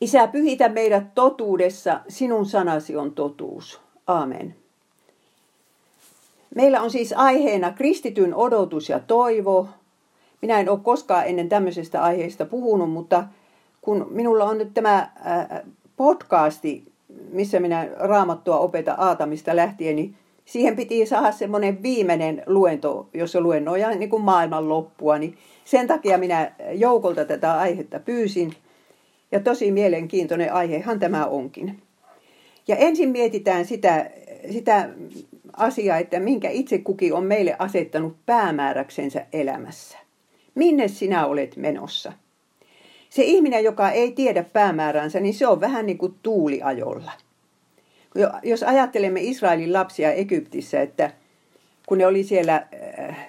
Isä, pyhitä meidät totuudessa, sinun sanasi on totuus. Aamen. Meillä on siis aiheena kristityn odotus ja toivo. Minä en ole koskaan ennen tämmöisestä aiheesta puhunut, mutta kun minulla on nyt tämä podcasti, missä minä raamattua opeta Aatamista lähtien, niin siihen piti saada semmoinen viimeinen luento, jossa luennoja niin kuin maailman loppua. Niin sen takia minä joukolta tätä aihetta pyysin. Ja tosi mielenkiintoinen aihehan tämä onkin. Ja ensin mietitään sitä, sitä asiaa, että minkä itse kukin on meille asettanut päämääräksensä elämässä. Minne sinä olet menossa? Se ihminen, joka ei tiedä päämääränsä, niin se on vähän niin kuin tuuliajolla. Jos ajattelemme Israelin lapsia Egyptissä, että kun ne oli siellä, äh,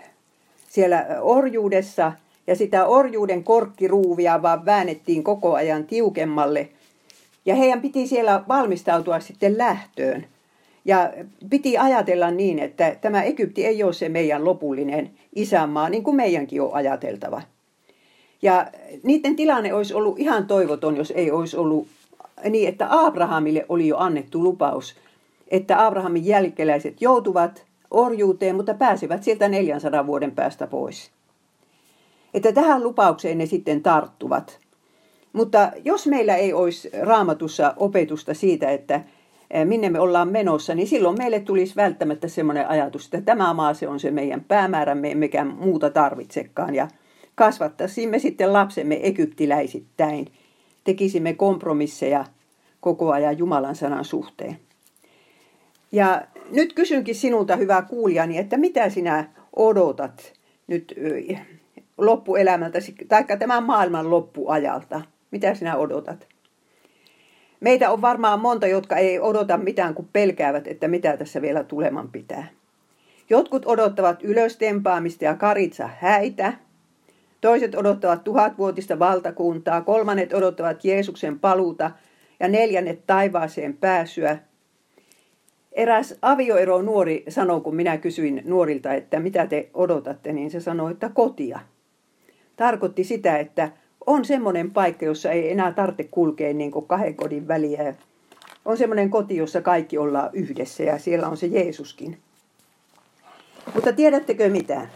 siellä orjuudessa ja sitä orjuuden korkkiruuvia vaan väännettiin koko ajan tiukemmalle ja heidän piti siellä valmistautua sitten lähtöön. Ja piti ajatella niin, että tämä Egypti ei ole se meidän lopullinen isänmaa, niin kuin meidänkin on ajateltava. Ja niiden tilanne olisi ollut ihan toivoton, jos ei olisi ollut niin, että Abrahamille oli jo annettu lupaus, että Abrahamin jälkeläiset joutuvat orjuuteen, mutta pääsevät sieltä 400 vuoden päästä pois. Että tähän lupaukseen ne sitten tarttuvat. Mutta jos meillä ei olisi raamatussa opetusta siitä, että eh, minne me ollaan menossa, niin silloin meille tulisi välttämättä semmoinen ajatus, että tämä maa se on se meidän päämäärämme, emmekä muuta tarvitsekaan. Ja kasvattaisimme sitten lapsemme egyptiläisittäin, tekisimme kompromisseja koko ajan Jumalan sanan suhteen. Ja nyt kysynkin sinulta, hyvä kuulijani, että mitä sinä odotat nyt loppuelämältä, tai tämän maailman loppuajalta? Mitä sinä odotat? Meitä on varmaan monta, jotka ei odota mitään, kun pelkäävät, että mitä tässä vielä tuleman pitää. Jotkut odottavat ylöstempaamista ja karitsa häitä. Toiset odottavat tuhatvuotista valtakuntaa. Kolmannet odottavat Jeesuksen paluuta ja neljännet taivaaseen pääsyä. Eräs avioero nuori sanoi, kun minä kysyin nuorilta, että mitä te odotatte, niin se sanoi, että kotia. Tarkoitti sitä, että on semmoinen paikka, jossa ei enää tarvitse kulkea niin kuin kahden kodin väliä. On semmoinen koti, jossa kaikki ollaan yhdessä ja siellä on se Jeesuskin. Mutta tiedättekö mitä?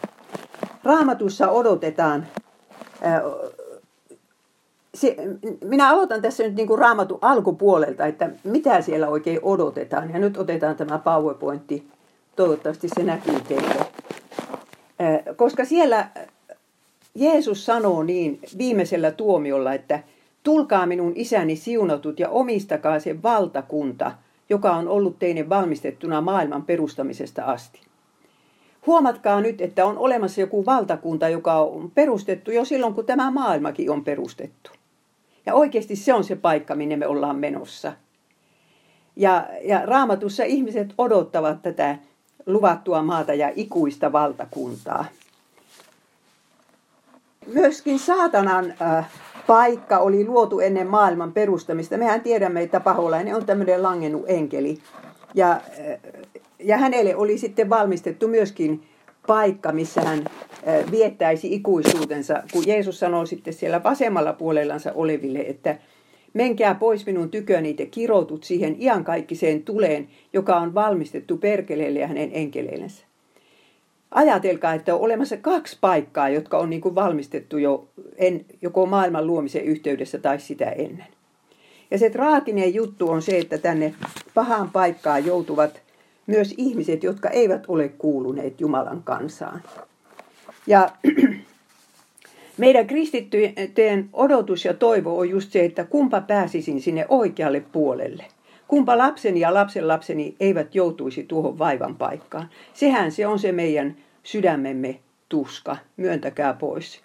Raamatussa odotetaan, se, minä aloitan tässä nyt niin kuin raamatun alkupuolelta, että mitä siellä oikein odotetaan. Ja nyt otetaan tämä PowerPointti, toivottavasti se näkyy teille. Koska siellä Jeesus sanoo niin viimeisellä tuomiolla, että tulkaa minun isäni siunatut ja omistakaa se valtakunta, joka on ollut teille valmistettuna maailman perustamisesta asti. Huomatkaa nyt, että on olemassa joku valtakunta, joka on perustettu jo silloin, kun tämä maailmakin on perustettu. Ja oikeasti se on se paikka, minne me ollaan menossa. Ja, ja raamatussa ihmiset odottavat tätä luvattua maata ja ikuista valtakuntaa. Myöskin saatanan äh, paikka oli luotu ennen maailman perustamista. Mehän tiedämme, että paholainen on tämmöinen langennut enkeli. Ja, äh, ja hänelle oli sitten valmistettu myöskin paikka, missä hän äh, viettäisi ikuisuutensa, kun Jeesus sanoi sitten siellä vasemmalla puolellansa oleville, että menkää pois minun tyköni te kiroutut siihen iankaikkiseen tuleen, joka on valmistettu perkeleelle ja hänen enkeleillensä. Ajatelkaa, että on olemassa kaksi paikkaa, jotka on niin kuin valmistettu jo en, joko maailman luomisen yhteydessä tai sitä ennen. Ja se traaginen juttu on se, että tänne pahaan paikkaan joutuvat myös ihmiset, jotka eivät ole kuuluneet Jumalan kansaan. Ja meidän kristittyjen odotus ja toivo on just se, että kumpa pääsisin sinne oikealle puolelle. Kumpa lapseni ja lapsen lapseni eivät joutuisi tuohon vaivan paikkaan. Sehän se on se meidän sydämemme tuska. Myöntäkää pois.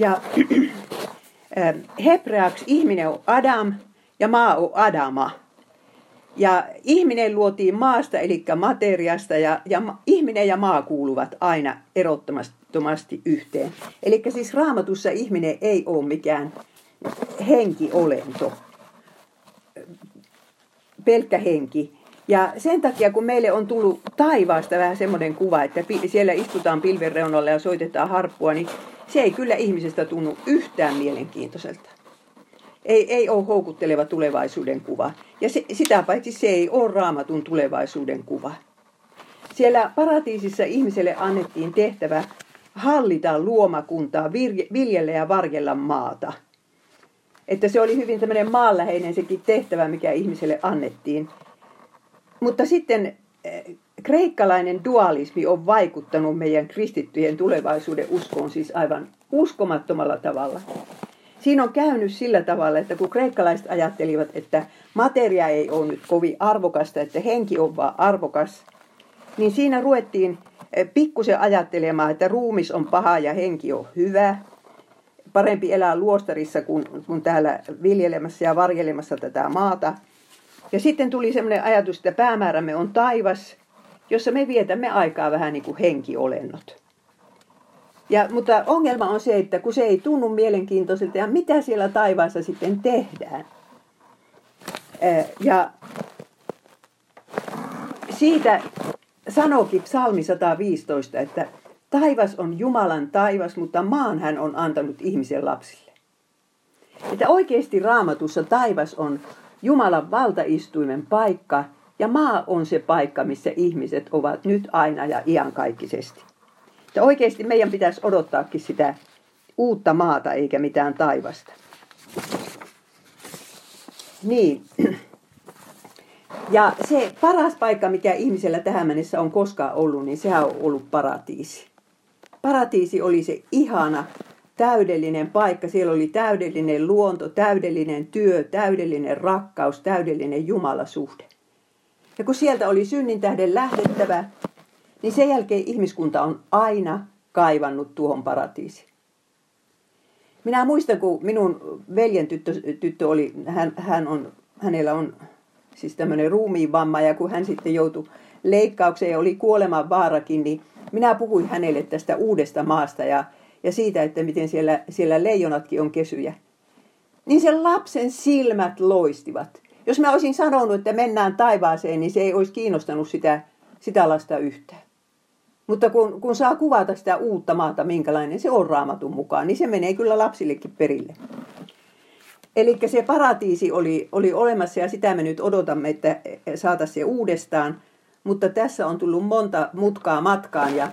Ja hebreaksi ihminen on Adam ja maa on Adama. Ja ihminen luotiin maasta, eli materiasta, ja, ja ihminen ja maa kuuluvat aina erottomasti yhteen. Eli siis raamatussa ihminen ei ole mikään henkiolento, pelkkä henki. Ja sen takia, kun meille on tullut taivaasta vähän semmoinen kuva, että siellä istutaan pilven ja soitetaan harppua, niin se ei kyllä ihmisestä tunnu yhtään mielenkiintoiselta. ei, ei ole houkutteleva tulevaisuuden kuva. Ja se, sitä paitsi se ei ole raamatun tulevaisuuden kuva. Siellä paratiisissa ihmiselle annettiin tehtävä hallita luomakuntaa, viljellä ja varjella maata. Että se oli hyvin tämmöinen maanläheinen sekin tehtävä, mikä ihmiselle annettiin. Mutta sitten eh, kreikkalainen dualismi on vaikuttanut meidän kristittyjen tulevaisuuden uskoon siis aivan uskomattomalla tavalla. Siinä on käynyt sillä tavalla, että kun kreikkalaiset ajattelivat, että materia ei ole nyt kovin arvokasta, että henki on vaan arvokas, niin siinä ruvettiin eh, pikkusen ajattelemaan, että ruumis on paha ja henki on hyvä. Parempi elää luostarissa kuin, kuin täällä viljelemässä ja varjelemassa tätä maata. Ja sitten tuli sellainen ajatus, että päämäärämme on taivas, jossa me vietämme aikaa vähän niin kuin henkiolennot. Ja, mutta ongelma on se, että kun se ei tunnu mielenkiintoiselta, ja mitä siellä taivaassa sitten tehdään. Ja siitä sanoikin psalmi 115, että taivas on Jumalan taivas, mutta maan hän on antanut ihmisen lapsille. Että oikeasti raamatussa taivas on Jumalan valtaistuimen paikka ja maa on se paikka, missä ihmiset ovat nyt aina ja iankaikkisesti. Että oikeasti meidän pitäisi odottaakin sitä uutta maata eikä mitään taivasta. Niin. Ja se paras paikka, mikä ihmisellä tähän mennessä on koskaan ollut, niin sehän on ollut paratiisi. Paratiisi oli se ihana, täydellinen paikka. Siellä oli täydellinen luonto, täydellinen työ, täydellinen rakkaus, täydellinen Jumalasuhde. Ja kun sieltä oli synnin tähden lähdettävä, niin sen jälkeen ihmiskunta on aina kaivannut tuohon paratiisiin. Minä muistan, kun minun veljen tyttö, tyttö oli, hän, hän on, hänellä on siis tämmöinen ruumiinvamma, ja kun hän sitten joutui leikkaukseen ja oli kuoleman vaarakin, niin minä puhuin hänelle tästä uudesta maasta ja, ja siitä, että miten siellä, siellä leijonatkin on kesyjä. Niin sen lapsen silmät loistivat. Jos mä olisin sanonut, että mennään taivaaseen, niin se ei olisi kiinnostanut sitä, sitä lasta yhtään. Mutta kun, kun saa kuvata sitä uutta maata, minkälainen se on raamatun mukaan, niin se menee kyllä lapsillekin perille. Eli se paratiisi oli, oli olemassa ja sitä me nyt odotamme, että saataisiin se uudestaan. Mutta tässä on tullut monta mutkaa matkaan ja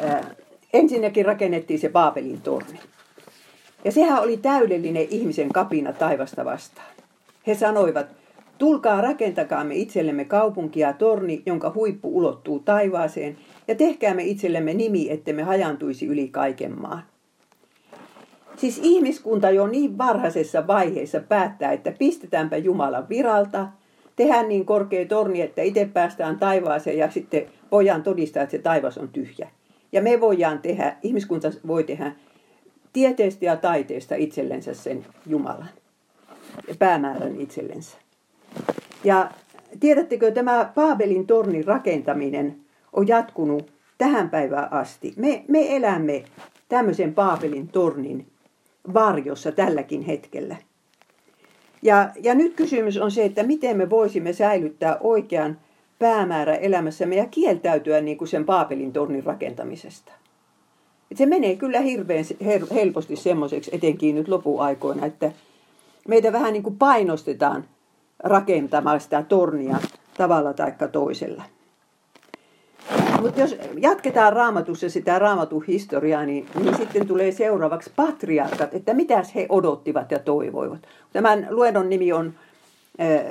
ää, ensinnäkin rakennettiin se Baabelin torni. Ja sehän oli täydellinen ihmisen kapina taivasta vastaan. He sanoivat, tulkaa rakentakaamme itsellemme kaupunkia torni, jonka huippu ulottuu taivaaseen, ja tehkäämme itsellemme nimi, ettemme hajantuisi yli kaiken maan. Siis ihmiskunta jo niin varhaisessa vaiheessa päättää, että pistetäänpä Jumalan viralta, tehdään niin korkea torni, että itse päästään taivaaseen ja sitten voidaan todistaa, että se taivas on tyhjä. Ja me voidaan tehdä, ihmiskunta voi tehdä tieteestä ja taiteesta itsellensä sen Jumalan ja päämäärän itsellensä. Ja tiedättekö, tämä Paabelin tornin rakentaminen on jatkunut tähän päivään asti. Me, me elämme tämmöisen Paabelin tornin varjossa tälläkin hetkellä. Ja, ja nyt kysymys on se, että miten me voisimme säilyttää oikean päämäärä elämässämme ja kieltäytyä niin kuin sen Paapelin tornin rakentamisesta. Et se menee kyllä hirveän helposti semmoiseksi, etenkin nyt lopuaikoina, että meitä vähän niin kuin painostetaan rakentamaan sitä tornia tavalla tai toisella. Mutta jos jatketaan raamatussa sitä raamatun historiaa, niin, niin sitten tulee seuraavaksi patriarkat, että mitäs he odottivat ja toivoivat. Tämän luennon nimi on äh,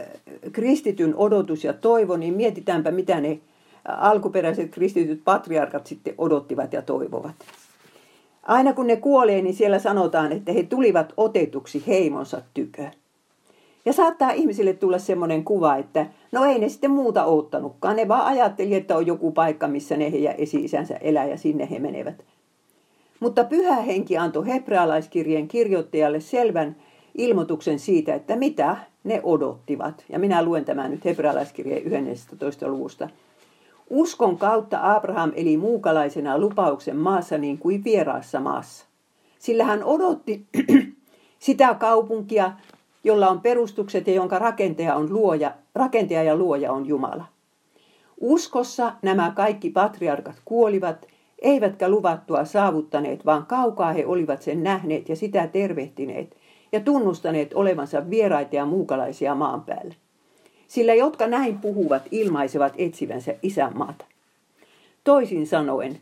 Kristityn odotus ja toivo, niin mietitäänpä mitä ne alkuperäiset kristityt patriarkat sitten odottivat ja toivovat. Aina kun ne kuolee, niin siellä sanotaan, että he tulivat otetuksi heimonsa tykö. Ja saattaa ihmisille tulla semmoinen kuva, että no ei ne sitten muuta oottanutkaan. Ne vaan ajatteli, että on joku paikka, missä ne ja esi-isänsä elää ja sinne he menevät. Mutta pyhä henki antoi hebrealaiskirjeen kirjoittajalle selvän ilmoituksen siitä, että mitä ne odottivat. Ja minä luen tämän nyt hebrealaiskirjeen 11. luvusta. Uskon kautta Abraham eli muukalaisena lupauksen maassa niin kuin vieraassa maassa. Sillä hän odotti sitä kaupunkia, jolla on perustukset ja jonka rakentaja, on luoja, rakentaja ja luoja on Jumala. Uskossa nämä kaikki patriarkat kuolivat, eivätkä luvattua saavuttaneet, vaan kaukaa he olivat sen nähneet ja sitä tervehtineet, ja tunnustaneet olevansa vieraita ja muukalaisia maan päällä. Sillä jotka näin puhuvat, ilmaisevat etsivänsä isänmaata. Toisin sanoen,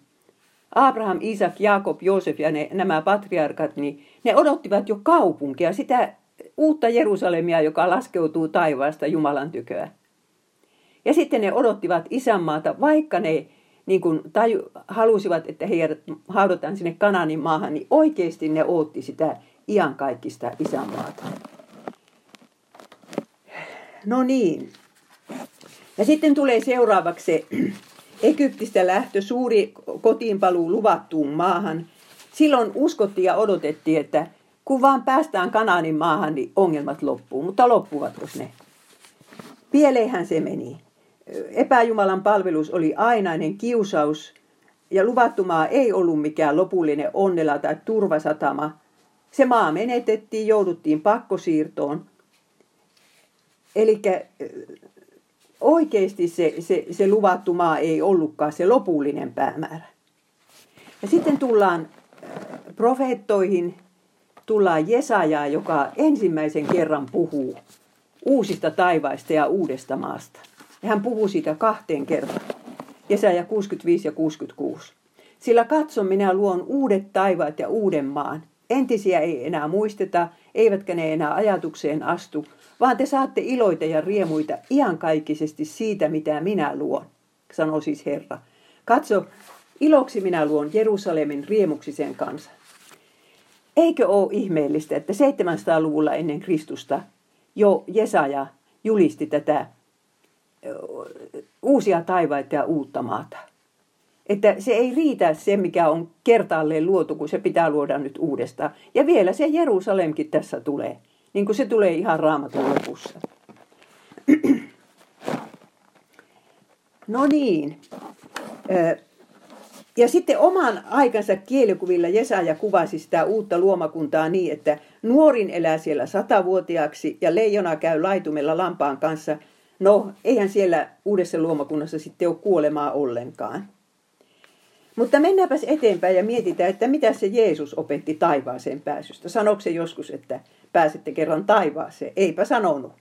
Abraham, Isak, Jaakob, Joosef ja ne, nämä patriarkat, niin ne odottivat jo kaupunkia, sitä uutta Jerusalemia, joka laskeutuu taivaasta Jumalan tyköä. Ja sitten ne odottivat isänmaata, vaikka ne niin kuin taju, halusivat, että heidät haudataan sinne Kananin maahan, niin oikeasti ne ootti sitä iankaikkista isänmaata. No niin. Ja sitten tulee seuraavaksi se Egyptistä lähtö, suuri kotiinpaluu luvattuun maahan. Silloin uskottiin ja odotettiin, että kun vaan päästään Kanaanin maahan, niin ongelmat loppuu. Mutta loppuvatko ne? Pieleenhän se meni. Epäjumalan palvelus oli ainainen kiusaus ja luvattu maa ei ollut mikään lopullinen onnela tai turvasatama. Se maa menetettiin, jouduttiin pakkosiirtoon. Eli oikeasti se, se, se luvattu maa ei ollutkaan se lopullinen päämäärä. Ja sitten tullaan profeettoihin, tullaan Jesajaa, joka ensimmäisen kerran puhuu uusista taivaista ja uudesta maasta. Ja hän puhuu siitä kahteen kertaan. Jesaja 65 ja 66. Sillä katso, minä luon uudet taivaat ja uuden maan. Entisiä ei enää muisteta, eivätkä ne enää ajatukseen astu, vaan te saatte iloita ja riemuita iankaikkisesti siitä, mitä minä luon, sanoo siis Herra. Katso, iloksi minä luon Jerusalemin riemuksisen kanssa. Eikö ole ihmeellistä, että 700-luvulla ennen Kristusta jo Jesaja julisti tätä uusia taivaita ja uutta maata. Että se ei riitä se, mikä on kertaalleen luotu, kun se pitää luoda nyt uudestaan. Ja vielä se Jerusalemkin tässä tulee, niin kuin se tulee ihan raamatun lopussa. No niin. Ja sitten oman aikansa kielikuvilla Jesaja kuvasi sitä uutta luomakuntaa niin, että nuorin elää siellä satavuotiaaksi ja leijona käy laitumella lampaan kanssa – No, eihän siellä uudessa luomakunnassa sitten ole kuolemaa ollenkaan. Mutta mennäänpäs eteenpäin ja mietitään, että mitä se Jeesus opetti taivaaseen pääsystä. Sanoiko se joskus, että pääsette kerran taivaaseen? Eipä sanonut.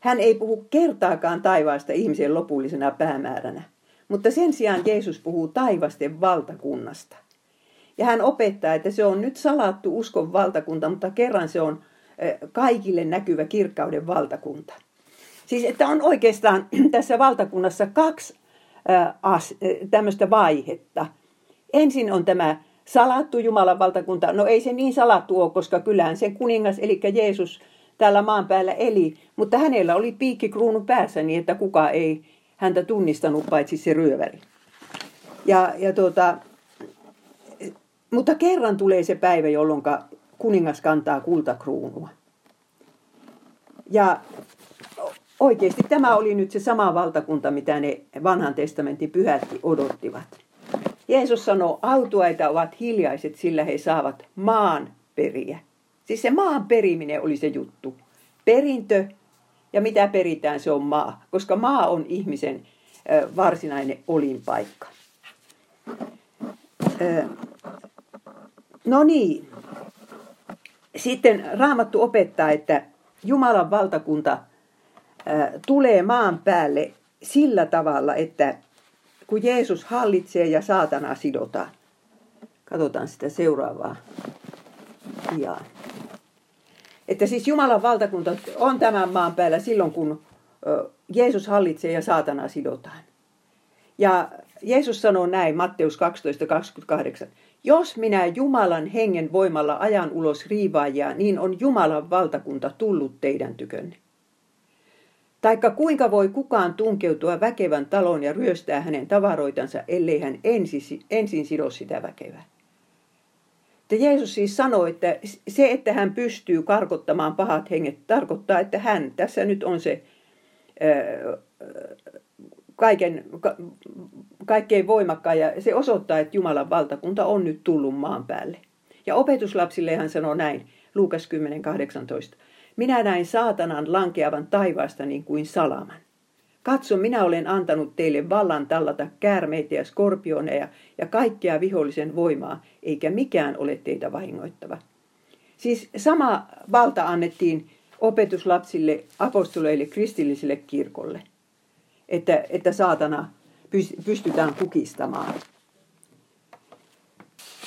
Hän ei puhu kertaakaan taivaasta ihmisen lopullisena päämääränä. Mutta sen sijaan Jeesus puhuu taivasten valtakunnasta. Ja hän opettaa, että se on nyt salattu uskon valtakunta, mutta kerran se on kaikille näkyvä kirkkauden valtakunta. Siis että on oikeastaan tässä valtakunnassa kaksi tämmöistä vaihetta. Ensin on tämä salattu Jumalan valtakunta. No ei se niin salattu ole, koska kyllähän sen kuningas, eli Jeesus, täällä maan päällä eli. Mutta hänellä oli piikkikruunu päässä niin, että kuka ei häntä tunnistanut, paitsi se ryöväri. Ja, ja tuota, mutta kerran tulee se päivä, jolloin kuningas kantaa kultakruunua. Ja oikeasti tämä oli nyt se sama valtakunta, mitä ne vanhan testamentin pyhätkin odottivat. Jeesus sanoo, autuaita ovat hiljaiset, sillä he saavat maan periä. Siis se maan periminen oli se juttu. Perintö ja mitä peritään, se on maa, koska maa on ihmisen varsinainen olinpaikka. No niin. Sitten Raamattu opettaa, että Jumalan valtakunta tulee maan päälle sillä tavalla, että kun Jeesus hallitsee ja saatana sidotaan. Katsotaan sitä seuraavaa Ja. Että siis Jumalan valtakunta on tämän maan päällä silloin, kun Jeesus hallitsee ja saatana sidotaan. Ja Jeesus sanoo näin, Matteus 12.28. Jos minä Jumalan hengen voimalla ajan ulos riivaajia, niin on Jumalan valtakunta tullut teidän tykönne. Taikka kuinka voi kukaan tunkeutua väkevän talon ja ryöstää hänen tavaroitansa, ellei hän ensin, ensin sido sitä väkevää. Että Jeesus siis sanoi, että se, että hän pystyy karkottamaan pahat henget, tarkoittaa, että hän, tässä nyt on se kaiken, kaikkein voimakkain ja se osoittaa, että Jumalan valtakunta on nyt tullut maan päälle. Ja opetuslapsille hän sanoo näin, Luukas 10.18. Minä näin saatanan lankeavan taivaasta niin kuin salaman. Katso, minä olen antanut teille vallan tallata käärmeitä ja skorpioneja ja kaikkea vihollisen voimaa, eikä mikään ole teitä vahingoittava. Siis sama valta annettiin opetuslapsille, apostoleille, kristillisille kirkolle, että, että saatana pystytään kukistamaan.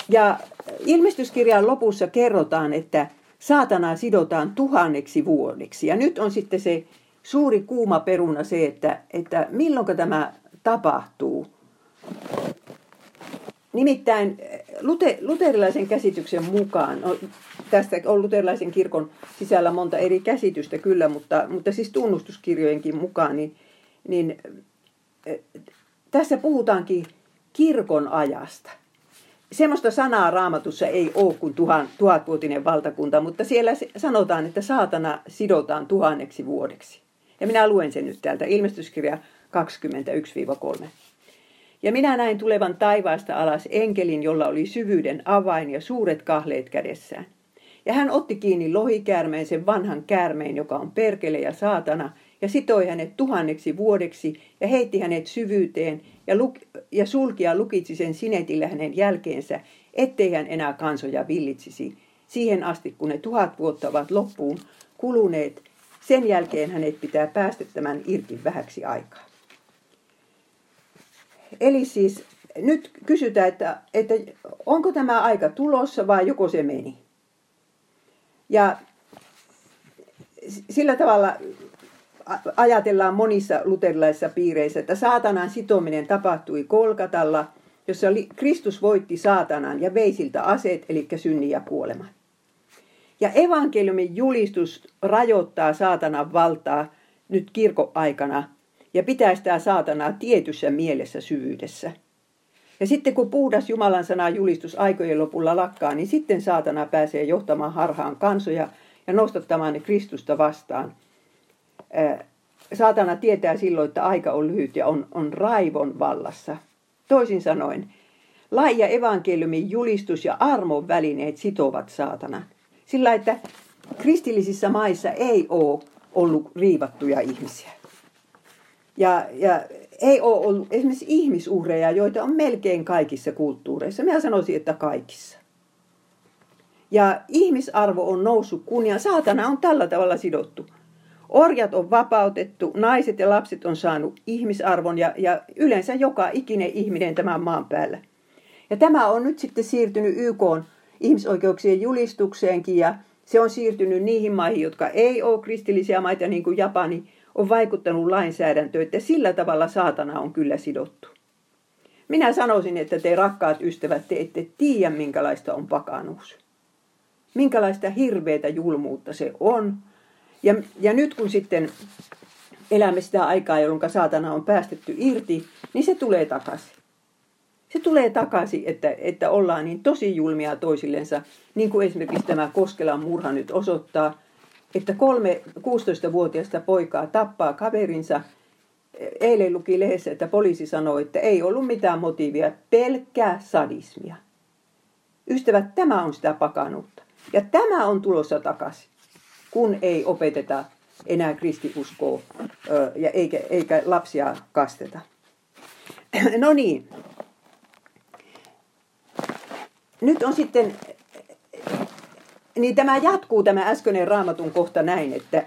Ja ilmestyskirjan lopussa kerrotaan, että saatana sidotaan tuhanneksi vuodeksi. Ja nyt on sitten se suuri kuuma peruna se, että, että milloin tämä tapahtuu. Nimittäin lute, luterilaisen käsityksen mukaan, no, tästä on luterilaisen kirkon sisällä monta eri käsitystä kyllä, mutta, mutta siis tunnustuskirjojenkin mukaan, niin, niin tässä puhutaankin kirkon ajasta. Semmoista sanaa raamatussa ei ole kuin tuhan, tuhatvuotinen valtakunta, mutta siellä sanotaan, että saatana sidotaan tuhanneksi vuodeksi. Ja minä luen sen nyt täältä, ilmestyskirja 21-3. Ja minä näin tulevan taivaasta alas enkelin, jolla oli syvyyden avain ja suuret kahleet kädessään. Ja hän otti kiinni lohikäärmeen, sen vanhan käärmeen, joka on perkele ja saatana, ja sitoi hänet tuhanneksi vuodeksi ja heitti hänet syvyyteen ja, luk- ja sulki ja lukitsi sen sinetillä hänen jälkeensä, ettei hän enää kansoja villitsisi. Siihen asti, kun ne tuhat vuotta ovat loppuun kuluneet, sen jälkeen hänet pitää päästettämään irti vähäksi aikaa. Eli siis nyt kysytään, että, että onko tämä aika tulossa vai joko se meni. Ja sillä tavalla ajatellaan monissa luterilaisissa piireissä, että saatanan sitominen tapahtui Kolkatalla, jossa Kristus voitti saatanan ja vei siltä aseet, eli synnin ja kuoleman. Ja evankeliumin julistus rajoittaa saatanan valtaa nyt kirkoaikana ja pitää sitä saatanaa tietyssä mielessä syvyydessä. Ja sitten kun puhdas Jumalan sana julistus aikojen lopulla lakkaa, niin sitten saatana pääsee johtamaan harhaan kansoja ja nostattamaan ne Kristusta vastaan – saatana tietää silloin, että aika on lyhyt ja on, on raivon vallassa. Toisin sanoen, lai ja evankeliumin julistus ja armon välineet sitovat saatanan. Sillä, että kristillisissä maissa ei ole ollut riivattuja ihmisiä. Ja, ja ei ole ollut esimerkiksi ihmisuhreja, joita on melkein kaikissa kulttuureissa. Minä sanoisin, että kaikissa. Ja ihmisarvo on noussut kunnia. Saatana on tällä tavalla sidottu. Orjat on vapautettu, naiset ja lapset on saanut ihmisarvon ja, ja yleensä joka ikinen ihminen tämän maan päällä. Ja tämä on nyt sitten siirtynyt YK ihmisoikeuksien julistukseenkin ja se on siirtynyt niihin maihin, jotka ei ole kristillisiä maita, niin kuin Japani on vaikuttanut lainsäädäntöön, että sillä tavalla saatana on kyllä sidottu. Minä sanoisin, että te rakkaat ystävät, te ette tiedä, minkälaista on pakanuus. Minkälaista hirveätä julmuutta se on – ja, ja nyt kun sitten elämme sitä aikaa, jolloin saatana on päästetty irti, niin se tulee takaisin. Se tulee takaisin, että, että ollaan niin tosi julmia toisillensa, niin kuin esimerkiksi tämä Koskelan murha nyt osoittaa, että kolme 16-vuotiaista poikaa tappaa kaverinsa. Eilen luki lehdessä, että poliisi sanoi, että ei ollut mitään motiivia, pelkkää sadismia. Ystävät, tämä on sitä pakanuutta. Ja tämä on tulossa takaisin kun ei opeteta enää kristiuskoa ja eikä, eikä lapsia kasteta. No niin. Nyt on sitten, niin tämä jatkuu tämä äskeinen raamatun kohta näin, että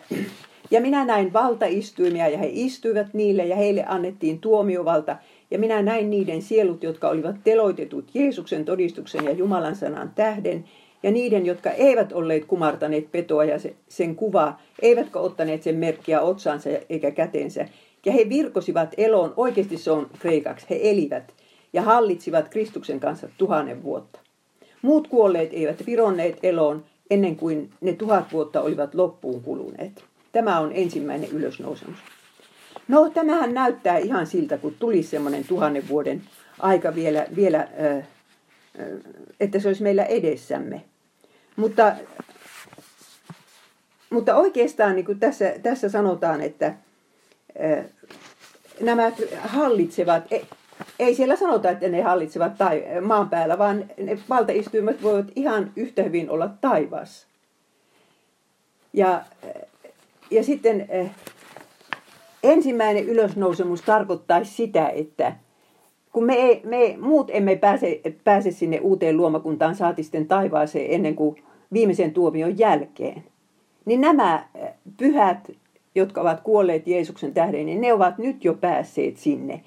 ja minä näin valtaistuimia ja he istuivat niille ja heille annettiin tuomiovalta. Ja minä näin niiden sielut, jotka olivat teloitetut Jeesuksen todistuksen ja Jumalan sanan tähden ja niiden, jotka eivät olleet kumartaneet petoa ja sen kuvaa, eivätkä ottaneet sen merkkiä otsaansa eikä käteensä. Ja he virkosivat eloon, oikeasti se on kreikaksi, he elivät ja hallitsivat Kristuksen kanssa tuhannen vuotta. Muut kuolleet eivät vironneet eloon ennen kuin ne tuhat vuotta olivat loppuun kuluneet. Tämä on ensimmäinen ylösnousemus. No, tämähän näyttää ihan siltä, kun tuli semmoinen tuhannen vuoden aika vielä, vielä että se olisi meillä edessämme. Mutta, mutta oikeastaan niin kuin tässä, tässä sanotaan, että nämä hallitsevat, e, ei siellä sanota, että ne hallitsevat tai, maan päällä, vaan ne valtaistuimet voivat ihan yhtä hyvin olla taivaassa. Ja, ja sitten ensimmäinen ylösnousemus tarkoittaisi sitä, että kun me, me muut emme pääse, pääse sinne uuteen luomakuntaan, saati sitten taivaaseen ennen kuin viimeisen tuomion jälkeen. Niin nämä pyhät, jotka ovat kuolleet Jeesuksen tähden, niin ne ovat nyt jo päässeet sinne.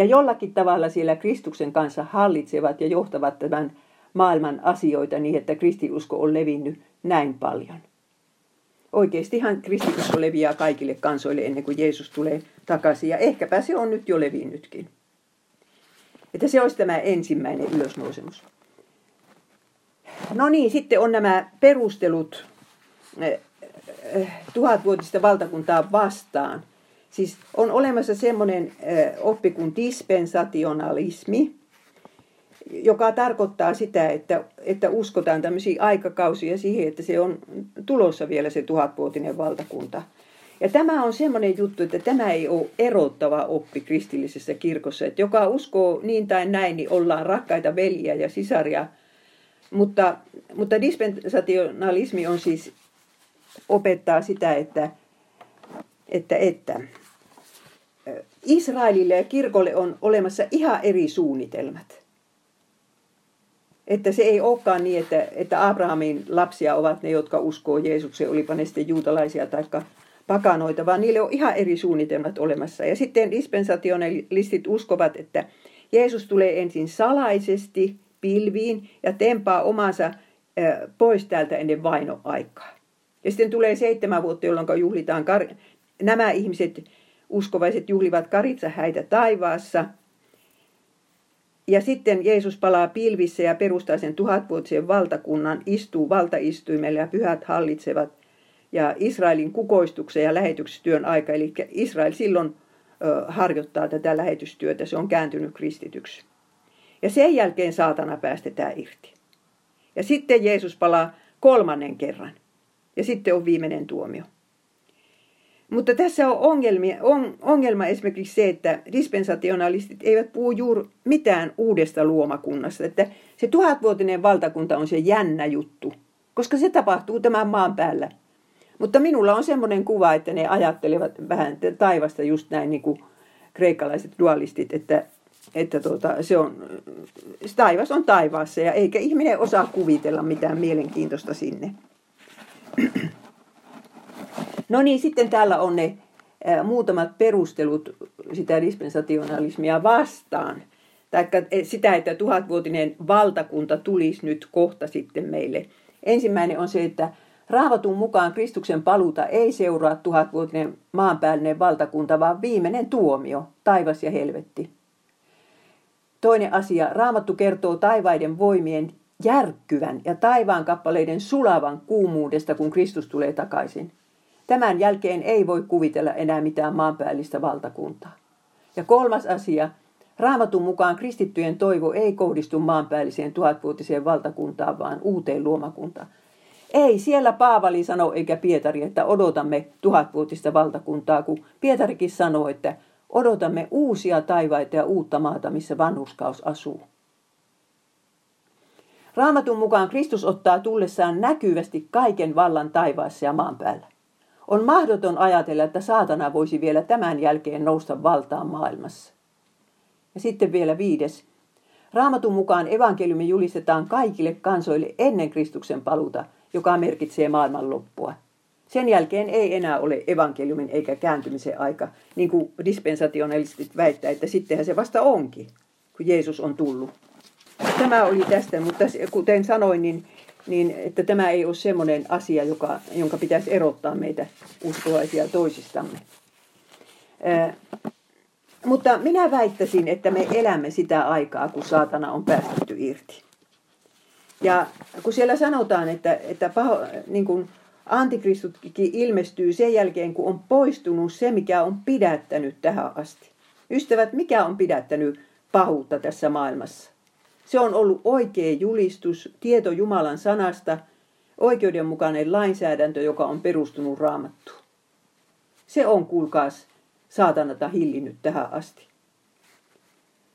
Ja jollakin tavalla siellä Kristuksen kanssa hallitsevat ja johtavat tämän maailman asioita niin, että kristiusko on levinnyt näin paljon. Oikeastihan kristiusko leviää kaikille kansoille ennen kuin Jeesus tulee takaisin. Ja ehkäpä se on nyt jo levinnytkin. Että se olisi tämä ensimmäinen ylösnousemus. No niin, sitten on nämä perustelut eh, eh, tuhatvuotista valtakuntaa vastaan. Siis on olemassa semmoinen oppi kuin dispensationalismi, joka tarkoittaa sitä, että, että uskotaan tämmöisiä aikakausia siihen, että se on tulossa vielä se tuhatvuotinen valtakunta. Ja tämä on semmoinen juttu, että tämä ei ole erottava oppi kristillisessä kirkossa. Että joka uskoo niin tai näin, niin ollaan rakkaita veljiä ja sisaria. Mutta, mutta dispensationalismi on siis opettaa sitä, että, että, että Israelille ja kirkolle on olemassa ihan eri suunnitelmat. Että se ei olekaan niin, että, että Abrahamin lapsia ovat ne, jotka uskoo Jeesukseen, olipa ne sitten juutalaisia tai pakanoita, vaan niille on ihan eri suunnitelmat olemassa. Ja sitten dispensationalistit uskovat, että Jeesus tulee ensin salaisesti pilviin ja tempaa omansa pois täältä ennen vainoaikaa. Ja sitten tulee seitsemän vuotta, jolloin juhlitaan, kar- nämä ihmiset, uskovaiset juhlivat karitsahäitä taivaassa. Ja sitten Jeesus palaa pilvissä ja perustaa sen tuhatvuotisen valtakunnan, istuu valtaistuimelle ja pyhät hallitsevat ja Israelin kukoistuksen ja lähetystyön aika. Eli Israel silloin harjoittaa tätä lähetystyötä, se on kääntynyt kristityksi. Ja sen jälkeen saatana päästetään irti. Ja sitten Jeesus palaa kolmannen kerran. Ja sitten on viimeinen tuomio. Mutta tässä on ongelmia, on, ongelma esimerkiksi se, että dispensationalistit eivät puhu juuri mitään uudesta luomakunnasta. Että se tuhatvuotinen valtakunta on se jännä juttu, koska se tapahtuu tämän maan päällä mutta minulla on semmoinen kuva, että ne ajattelevat vähän taivasta just näin niin kuin kreikkalaiset dualistit, että, että tuota, se on, se taivas on taivaassa ja eikä ihminen osaa kuvitella mitään mielenkiintoista sinne. No niin, sitten täällä on ne muutamat perustelut sitä dispensationalismia vastaan. Tai sitä, että tuhatvuotinen valtakunta tulisi nyt kohta sitten meille. Ensimmäinen on se, että Raavatun mukaan Kristuksen paluuta ei seuraa tuhatvuotinen maanpäällinen valtakunta, vaan viimeinen tuomio, taivas ja helvetti. Toinen asia, Raamattu kertoo taivaiden voimien järkkyvän ja taivaan kappaleiden sulavan kuumuudesta, kun Kristus tulee takaisin. Tämän jälkeen ei voi kuvitella enää mitään maanpäällistä valtakuntaa. Ja kolmas asia, Raamatun mukaan kristittyjen toivo ei kohdistu maanpäälliseen tuhatvuotiseen valtakuntaan, vaan uuteen luomakuntaan. Ei, siellä Paavali sanoi eikä Pietari, että odotamme tuhatvuotista valtakuntaa, kun Pietarikin sanoi, että odotamme uusia taivaita ja uutta maata, missä vanhuskaus asuu. Raamatun mukaan Kristus ottaa tullessaan näkyvästi kaiken vallan taivaassa ja maan päällä. On mahdoton ajatella, että saatana voisi vielä tämän jälkeen nousta valtaan maailmassa. Ja sitten vielä viides. Raamatun mukaan evankeliumi julistetaan kaikille kansoille ennen Kristuksen paluuta – joka merkitsee maailmanloppua. Sen jälkeen ei enää ole evankeliumin eikä kääntymisen aika, niin kuin dispensationalistit väittää, että sittenhän se vasta onkin, kun Jeesus on tullut. Tämä oli tästä, mutta kuten sanoin, niin, niin että tämä ei ole semmoinen asia, joka, jonka pitäisi erottaa meitä uskovaisia toisistamme. Ää, mutta minä väittäisin, että me elämme sitä aikaa, kun saatana on päästetty irti. Ja kun siellä sanotaan, että, että paho, niin kuin antikristutkin ilmestyy sen jälkeen, kun on poistunut se, mikä on pidättänyt tähän asti. Ystävät, mikä on pidättänyt pahuutta tässä maailmassa? Se on ollut oikea julistus, tieto Jumalan sanasta, oikeudenmukainen lainsäädäntö, joka on perustunut raamattuun. Se on, kuulkaas, saatanata hillinnyt tähän asti.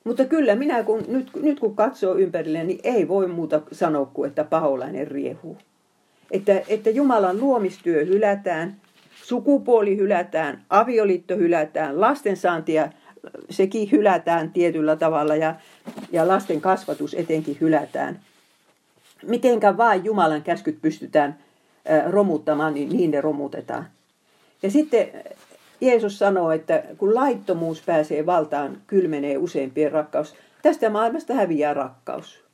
Mutta kyllä minä, kun, nyt, nyt kun katsoo ympärille, niin ei voi muuta sanoa kuin, että paholainen riehuu. Että, että Jumalan luomistyö hylätään, sukupuoli hylätään, avioliitto hylätään, lastensaantia sekin hylätään tietyllä tavalla ja, ja lasten kasvatus etenkin hylätään. mitenkä vain Jumalan käskyt pystytään romuttamaan, niin niin ne romutetaan. Ja sitten Jeesus sanoo, että kun laittomuus pääsee valtaan, kylmenee useimpien rakkaus. Tästä maailmasta häviää rakkaus.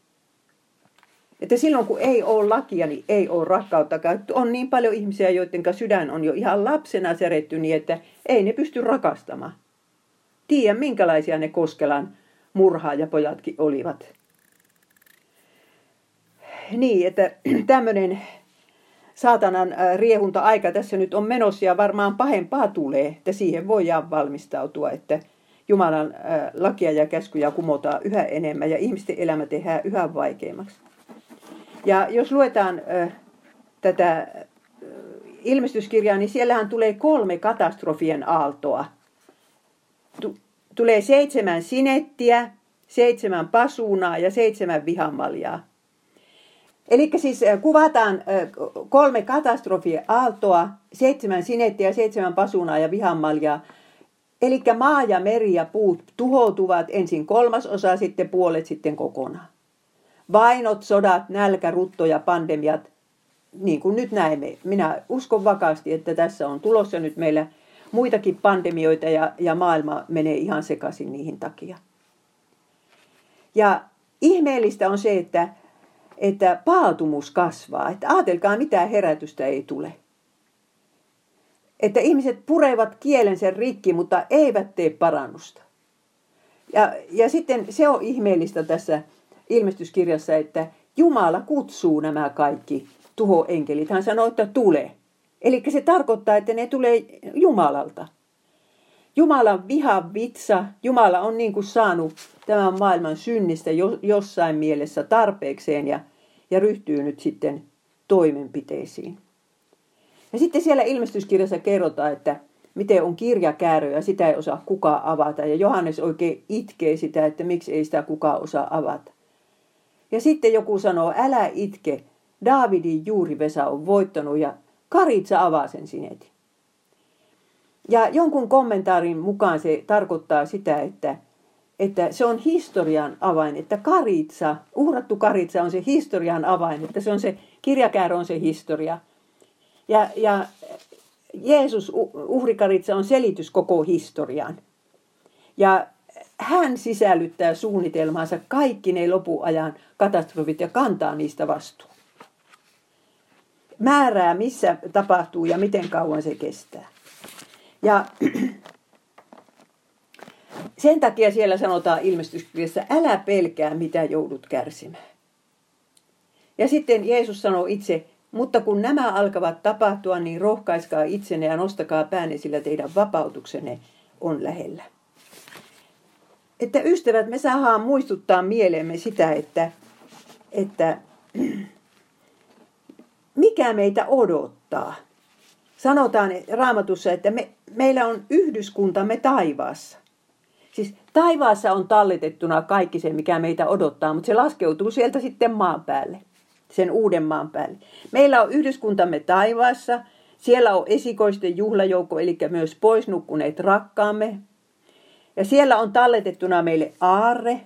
Että silloin kun ei ole lakia, niin ei ole rakkautta. On niin paljon ihmisiä, joiden sydän on jo ihan lapsena seretty niin, että ei ne pysty rakastamaan. Tiedän, minkälaisia ne Koskelan murhaajapojatkin olivat. Niin, että tämmöinen saatanan äh, riehunta-aika tässä nyt on menossa ja varmaan pahempaa tulee, että siihen voidaan valmistautua, että Jumalan äh, lakia ja käskyjä kumotaan yhä enemmän ja ihmisten elämä tehdään yhä vaikeammaksi. Ja jos luetaan äh, tätä ilmestyskirjaa, niin siellähän tulee kolme katastrofien aaltoa. Tulee seitsemän sinettiä, seitsemän pasuunaa ja seitsemän vihamaljaa. Eli siis kuvataan kolme katastrofia aaltoa, seitsemän sinettiä, seitsemän pasunaa ja vihamaljaa. Eli maa ja meri ja puut tuhoutuvat ensin kolmas osa, sitten puolet sitten kokonaan. Vainot, sodat, nälkä, rutto ja pandemiat, niin kuin nyt näemme. Minä uskon vakaasti, että tässä on tulossa nyt meillä muitakin pandemioita ja, ja maailma menee ihan sekaisin niihin takia. Ja ihmeellistä on se, että että paatumus kasvaa. Että ajatelkaa, mitä herätystä ei tule. Että ihmiset purevat kielensä rikki, mutta eivät tee parannusta. Ja, ja sitten se on ihmeellistä tässä ilmestyskirjassa, että Jumala kutsuu nämä kaikki tuhoenkelit. Hän sanoo, että tule. Eli se tarkoittaa, että ne tulee Jumalalta. Jumalan viha vitsa, Jumala on niin kuin saanut tämän maailman synnistä jossain mielessä tarpeekseen ja ja ryhtyy nyt sitten toimenpiteisiin. Ja sitten siellä ilmestyskirjassa kerrotaan, että miten on kirjakäärö ja sitä ei osaa kukaan avata. Ja Johannes oikein itkee sitä, että miksi ei sitä kukaan osaa avata. Ja sitten joku sanoo, älä itke, Daavidin juurivesa on voittanut ja Karitsa avaa sen sinetin. Ja jonkun kommentaarin mukaan se tarkoittaa sitä, että että se on historian avain, että karitsa, uhrattu karitsa on se historian avain, että se on se, kirjakäärö on se historia. Ja, ja Jeesus uhrikaritsa on selitys koko historiaan. Ja hän sisällyttää suunnitelmaansa kaikki ne lopuajan katastrofit ja kantaa niistä vastuun. Määrää, missä tapahtuu ja miten kauan se kestää. Ja sen takia siellä sanotaan ilmestyskirjassa, älä pelkää mitä joudut kärsimään. Ja sitten Jeesus sanoo itse, mutta kun nämä alkavat tapahtua, niin rohkaiskaa itsenne ja nostakaa päänne, sillä teidän vapautuksenne on lähellä. Että ystävät, me saadaan muistuttaa mieleemme sitä, että, että mikä meitä odottaa. Sanotaan raamatussa, että me, meillä on yhdyskuntamme taivaassa. Siis taivaassa on tallitettuna kaikki se, mikä meitä odottaa, mutta se laskeutuu sieltä sitten maan päälle, sen uuden maan päälle. Meillä on yhdyskuntamme taivaassa, siellä on esikoisten juhlajoukko, eli myös poisnukkuneet rakkaamme. Ja siellä on talletettuna meille aarre,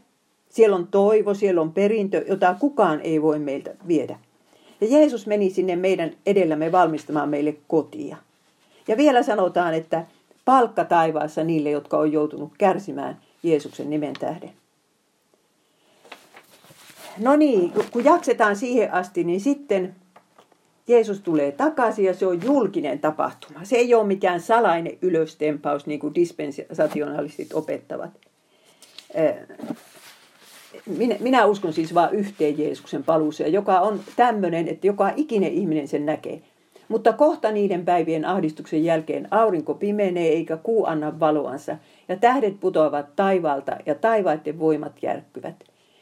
siellä on toivo, siellä on perintö, jota kukaan ei voi meiltä viedä. Ja Jeesus meni sinne meidän edellämme valmistamaan meille kotia. Ja vielä sanotaan, että palkka taivaassa niille, jotka on joutunut kärsimään Jeesuksen nimen tähden. No niin, kun jaksetaan siihen asti, niin sitten Jeesus tulee takaisin ja se on julkinen tapahtuma. Se ei ole mikään salainen ylöstempaus, niin kuin dispensationalistit opettavat. Minä, minä uskon siis vain yhteen Jeesuksen paluuseen, joka on tämmöinen, että joka ikinen ihminen sen näkee. Mutta kohta niiden päivien ahdistuksen jälkeen aurinko pimenee eikä kuu anna valoansa, ja tähdet putoavat taivaalta ja taivaiden voimat järkkyvät.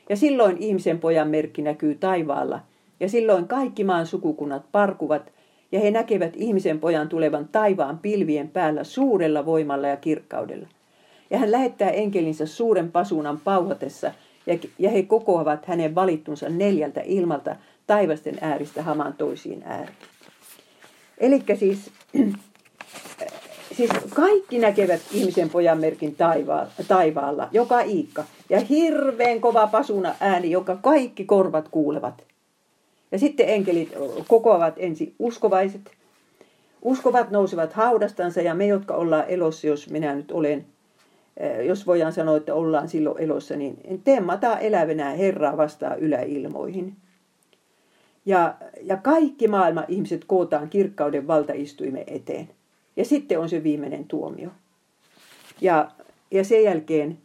Ja silloin ihmisen pojan merkki näkyy taivaalla, ja silloin kaikki maan sukukunnat parkuvat, ja he näkevät ihmisen pojan tulevan taivaan pilvien päällä suurella voimalla ja kirkkaudella. Ja hän lähettää enkelinsä suuren pasuunan pauhatessa, ja he kokoavat hänen valittunsa neljältä ilmalta taivasten ääristä hamaan toisiin ääriin. Eli siis, siis kaikki näkevät ihmisen pojan merkin taivaalla, taivaalla, joka iikka. Ja hirveän kova pasuna ääni, joka kaikki korvat kuulevat. Ja sitten enkelit kokoavat ensin uskovaiset. Uskovat nousevat haudastansa ja me, jotka ollaan elossa, jos minä nyt olen, jos voidaan sanoa, että ollaan silloin elossa, niin temmataan elävänä Herraa vastaan yläilmoihin. Ja, ja kaikki maailman ihmiset kootaan kirkkauden valtaistuimen eteen. Ja sitten on se viimeinen tuomio. Ja, ja sen jälkeen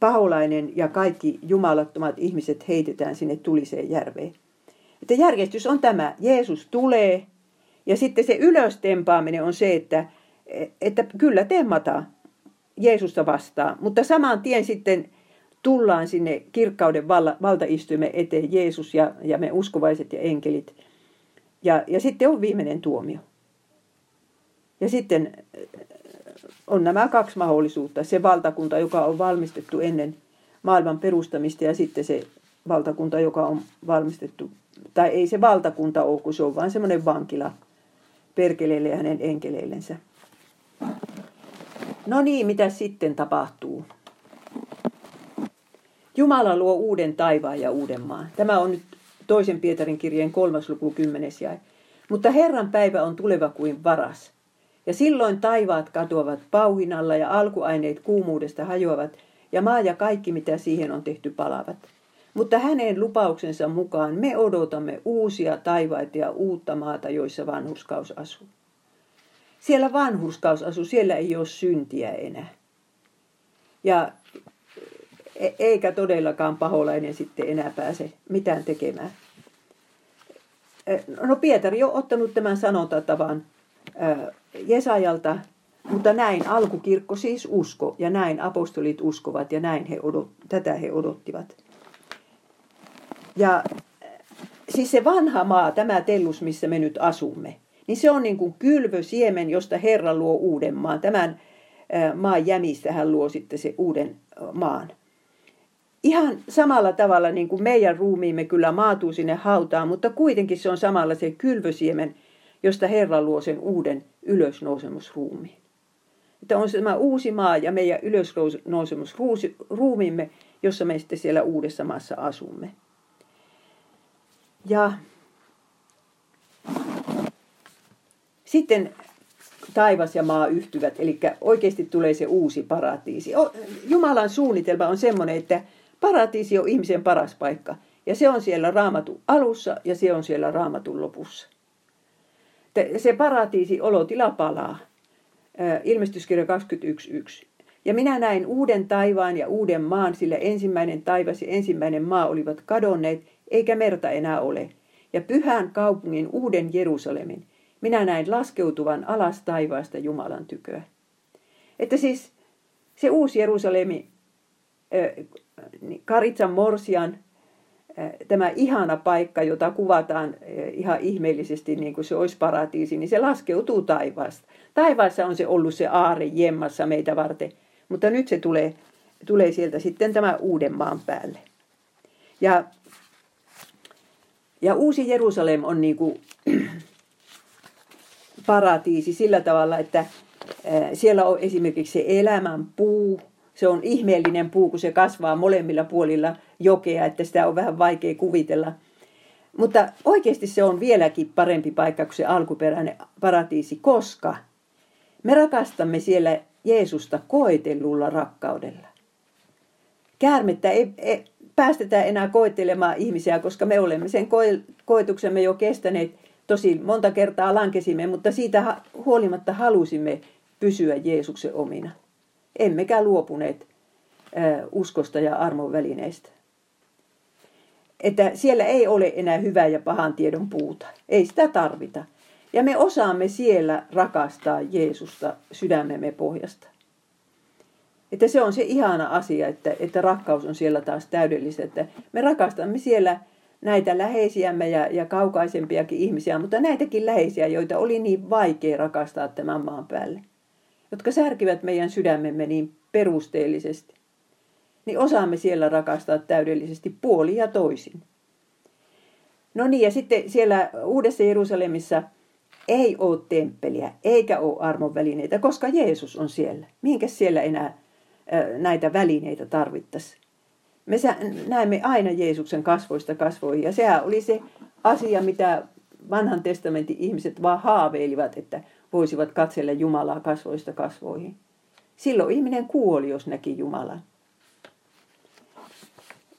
paholainen ja kaikki jumalattomat ihmiset heitetään sinne tuliseen järveen. Että järjestys on tämä. Jeesus tulee ja sitten se ylöstempaaminen on se, että, että kyllä temmataan Jeesusta vastaan, mutta saman tien sitten tullaan sinne kirkkauden valta, valtaistuimen eteen Jeesus ja, ja me uskovaiset ja enkelit. Ja, ja sitten on viimeinen tuomio. Ja sitten on nämä kaksi mahdollisuutta. Se valtakunta, joka on valmistettu ennen maailman perustamista ja sitten se valtakunta, joka on valmistettu, tai ei se valtakunta ole, kun se on vain semmoinen vankila perkeleille ja hänen enkeleillensä. No niin, mitä sitten tapahtuu? Jumala luo uuden taivaan ja uuden maan. Tämä on nyt toisen Pietarin kirjeen kolmas luku kymmenes jäi. Mutta Herran päivä on tuleva kuin varas. Ja silloin taivaat katoavat pauhinalla ja alkuaineet kuumuudesta hajoavat ja maa ja kaikki mitä siihen on tehty palavat. Mutta hänen lupauksensa mukaan me odotamme uusia taivaita ja uutta maata, joissa vanhurskaus asuu. Siellä vanhurskaus asuu, siellä ei ole syntiä enää. Ja e- eikä todellakaan paholainen sitten enää pääse mitään tekemään. E, no Pietari on ottanut tämän sanontatavan Jesajalta, mutta näin alkukirkko siis usko ja näin apostolit uskovat ja näin he odot, tätä he odottivat. Ja siis se vanha maa, tämä tellus, missä me nyt asumme, niin se on niin kuin kylvösiemen, josta Herra luo uuden maan. Tämän maan jämistä hän luo sitten se uuden maan. Ihan samalla tavalla niin kuin meidän ruumiimme kyllä maatuu sinne hautaan, mutta kuitenkin se on samalla se kylvösiemen, josta Herra luo sen uuden ylösnousemusruumiin. Että on se tämä uusi maa ja meidän ylösnousemusruumiimme, jossa me sitten siellä uudessa maassa asumme. Ja sitten taivas ja maa yhtyvät, eli oikeasti tulee se uusi paratiisi. Jumalan suunnitelma on semmoinen, että paratiisi on ihmisen paras paikka. Ja se on siellä raamatun alussa ja se on siellä raamatun lopussa. Se paratiisi olotila palaa. Ilmestyskirja 21.1. Ja minä näin uuden taivaan ja uuden maan, sillä ensimmäinen taivas ja ensimmäinen maa olivat kadonneet, eikä merta enää ole. Ja pyhän kaupungin uuden Jerusalemin, minä näin laskeutuvan alas taivaasta Jumalan tyköä. Että siis se uusi Jerusalemi, Karitsan Morsian, tämä ihana paikka, jota kuvataan ihan ihmeellisesti niin kuin se olisi paratiisi, niin se laskeutuu taivaasta. Taivaassa on se ollut se aare jemmassa meitä varten, mutta nyt se tulee, tulee sieltä sitten tämä uuden maan päälle. Ja ja uusi Jerusalem on niin kuin paratiisi sillä tavalla, että siellä on esimerkiksi se elämän puu. Se on ihmeellinen puu, kun se kasvaa molemmilla puolilla jokea, että sitä on vähän vaikea kuvitella. Mutta oikeasti se on vieläkin parempi paikka kuin se alkuperäinen paratiisi, koska me rakastamme siellä Jeesusta koetellulla rakkaudella. Käärmettä ei, ei, päästetään enää koettelemaan ihmisiä, koska me olemme sen koetuksemme jo kestäneet. Tosi monta kertaa lankesimme, mutta siitä huolimatta halusimme pysyä Jeesuksen omina. Emmekä luopuneet uskosta ja armon välineistä. Että siellä ei ole enää hyvää ja pahan tiedon puuta. Ei sitä tarvita. Ja me osaamme siellä rakastaa Jeesusta sydämemme pohjasta. Että se on se ihana asia, että, että rakkaus on siellä taas täydellistä. Että me rakastamme siellä näitä läheisiämme ja, ja kaukaisempiakin ihmisiä, mutta näitäkin läheisiä, joita oli niin vaikea rakastaa tämän maan päälle. Jotka särkivät meidän sydämemme niin perusteellisesti. Niin osaamme siellä rakastaa täydellisesti puoli ja toisin. No niin, ja sitten siellä Uudessa Jerusalemissa ei ole temppeliä eikä ole armon välineitä, koska Jeesus on siellä. Mihinkä siellä enää näitä välineitä tarvittaisiin. Me näemme aina Jeesuksen kasvoista kasvoihin. Ja sehän oli se asia, mitä vanhan testamentin ihmiset vaan haaveilivat, että voisivat katsella Jumalaa kasvoista kasvoihin. Silloin ihminen kuoli, jos näki Jumalan.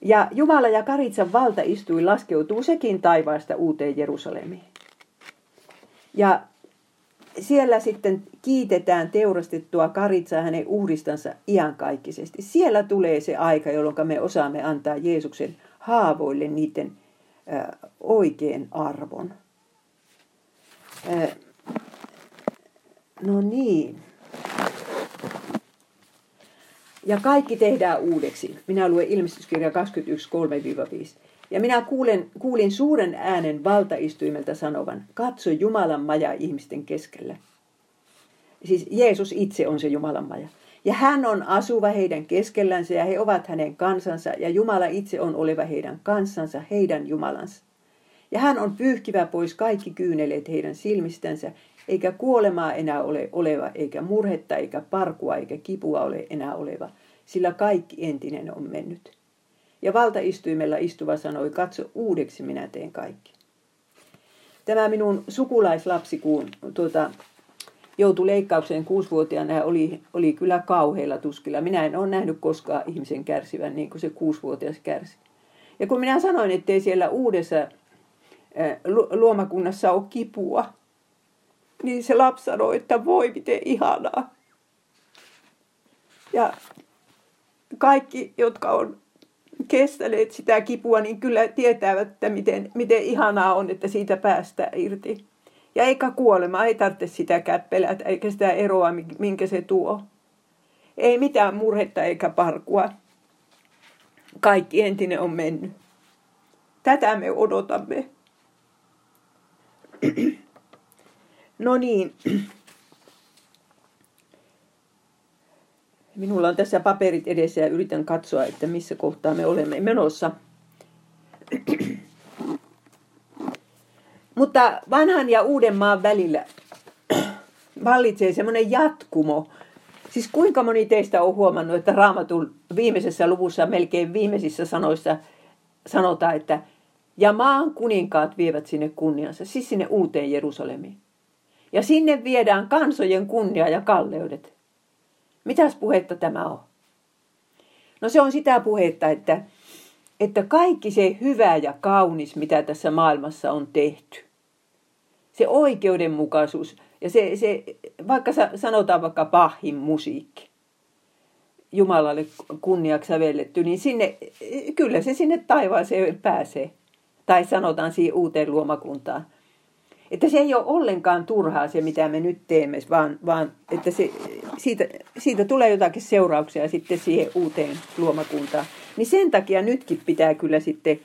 Ja Jumala ja Karitsan valta istui laskeutuu sekin taivaasta uuteen Jerusalemiin. Ja siellä sitten kiitetään teurastettua Karitsaa hänen uhristansa iankaikkisesti. Siellä tulee se aika, jolloin me osaamme antaa Jeesuksen haavoille niiden ö, oikein arvon. No niin. Ja kaikki tehdään uudeksi. Minä luen ilmestyskirja 21, 3-5. Ja minä kuulen, kuulin suuren äänen valtaistuimelta sanovan, katso Jumalan maja ihmisten keskellä. Siis Jeesus itse on se Jumalan maja. Ja hän on asuva heidän keskelläänsä ja he ovat hänen kansansa ja Jumala itse on oleva heidän kansansa, heidän Jumalansa. Ja hän on pyyhkivä pois kaikki kyyneleet heidän silmistänsä, eikä kuolemaa enää ole oleva, eikä murhetta, eikä parkua, eikä kipua ole enää oleva, sillä kaikki entinen on mennyt. Ja valtaistuimella istuva sanoi, katso uudeksi minä teen kaikki. Tämä minun sukulaislapsi, kun tuota, joutui leikkaukseen kuusivuotiaana oli, oli kyllä kauheilla tuskilla. Minä en ole nähnyt koskaan ihmisen kärsivän niin kuin se kuusivuotias kärsi. Ja kun minä sanoin, että ei siellä uudessa luomakunnassa ole kipua, niin se lapsi sanoi, että voi miten ihanaa. Ja kaikki, jotka on kestäneet sitä kipua, niin kyllä tietävät, että miten, miten ihanaa on, että siitä päästään irti. Ja eikä kuolema, ei tarvitse sitäkään pelätä, eikä sitä eroa, minkä se tuo. Ei mitään murhetta eikä parkua. Kaikki entinen on mennyt. Tätä me odotamme. No niin. Minulla on tässä paperit edessä ja yritän katsoa, että missä kohtaa me olemme menossa. Mutta vanhan ja uuden maan välillä vallitsee semmoinen jatkumo. Siis kuinka moni teistä on huomannut, että raamatun viimeisessä luvussa, melkein viimeisissä sanoissa sanotaan, että ja maan kuninkaat vievät sinne kunniansa, siis sinne uuteen Jerusalemiin. Ja sinne viedään kansojen kunnia ja kalleudet. Mitäs puhetta tämä on? No se on sitä puhetta, että, että kaikki se hyvä ja kaunis, mitä tässä maailmassa on tehty, se oikeudenmukaisuus ja se, se vaikka sanotaan vaikka pahin musiikki, Jumalalle kunniaksi sävelletty, niin sinne, kyllä se sinne taivaaseen pääsee. Tai sanotaan siihen uuteen luomakuntaan. Että se ei ole ollenkaan turhaa se, mitä me nyt teemme, vaan, vaan että se, siitä, siitä tulee jotakin seurauksia sitten siihen uuteen luomakuntaan. Niin sen takia nytkin pitää kyllä sitten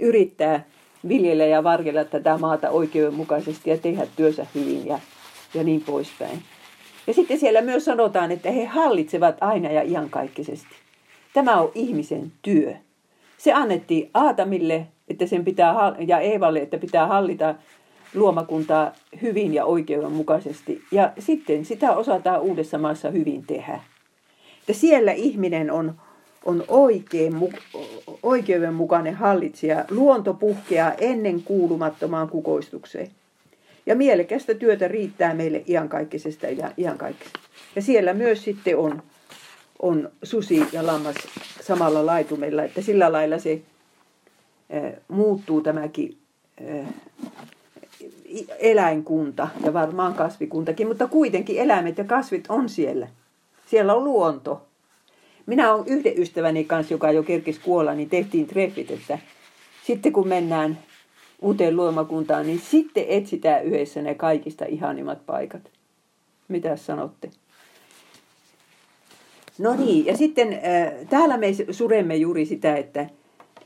yrittää viljellä ja varjella tätä maata oikeudenmukaisesti ja tehdä työnsä hyvin ja, ja niin poispäin. Ja sitten siellä myös sanotaan, että he hallitsevat aina ja iankaikkisesti. Tämä on ihmisen työ. Se annettiin Aatamille että sen pitää, ja Eevalle, että pitää hallita luomakuntaa hyvin ja oikeudenmukaisesti. Ja sitten sitä osataan uudessa maassa hyvin tehdä. Että siellä ihminen on, on oikein, oikeudenmukainen hallitsija. Luonto puhkeaa ennen kuulumattomaan kukoistukseen. Ja mielekästä työtä riittää meille iankaikkisesta ja iankaikkisesta. Ja siellä myös sitten on, on susi ja lammas samalla laitumella, että sillä lailla se muuttuu tämäkin eläinkunta ja varmaan kasvikuntakin, mutta kuitenkin eläimet ja kasvit on siellä. Siellä on luonto. Minä olen yhden ystäväni kanssa, joka jo kerkisi kuolla, niin tehtiin treffit, että sitten kun mennään uuteen luomakuntaan, niin sitten etsitään yhdessä ne kaikista ihanimmat paikat. Mitä sanotte? No niin, ja sitten täällä me suremme juuri sitä, että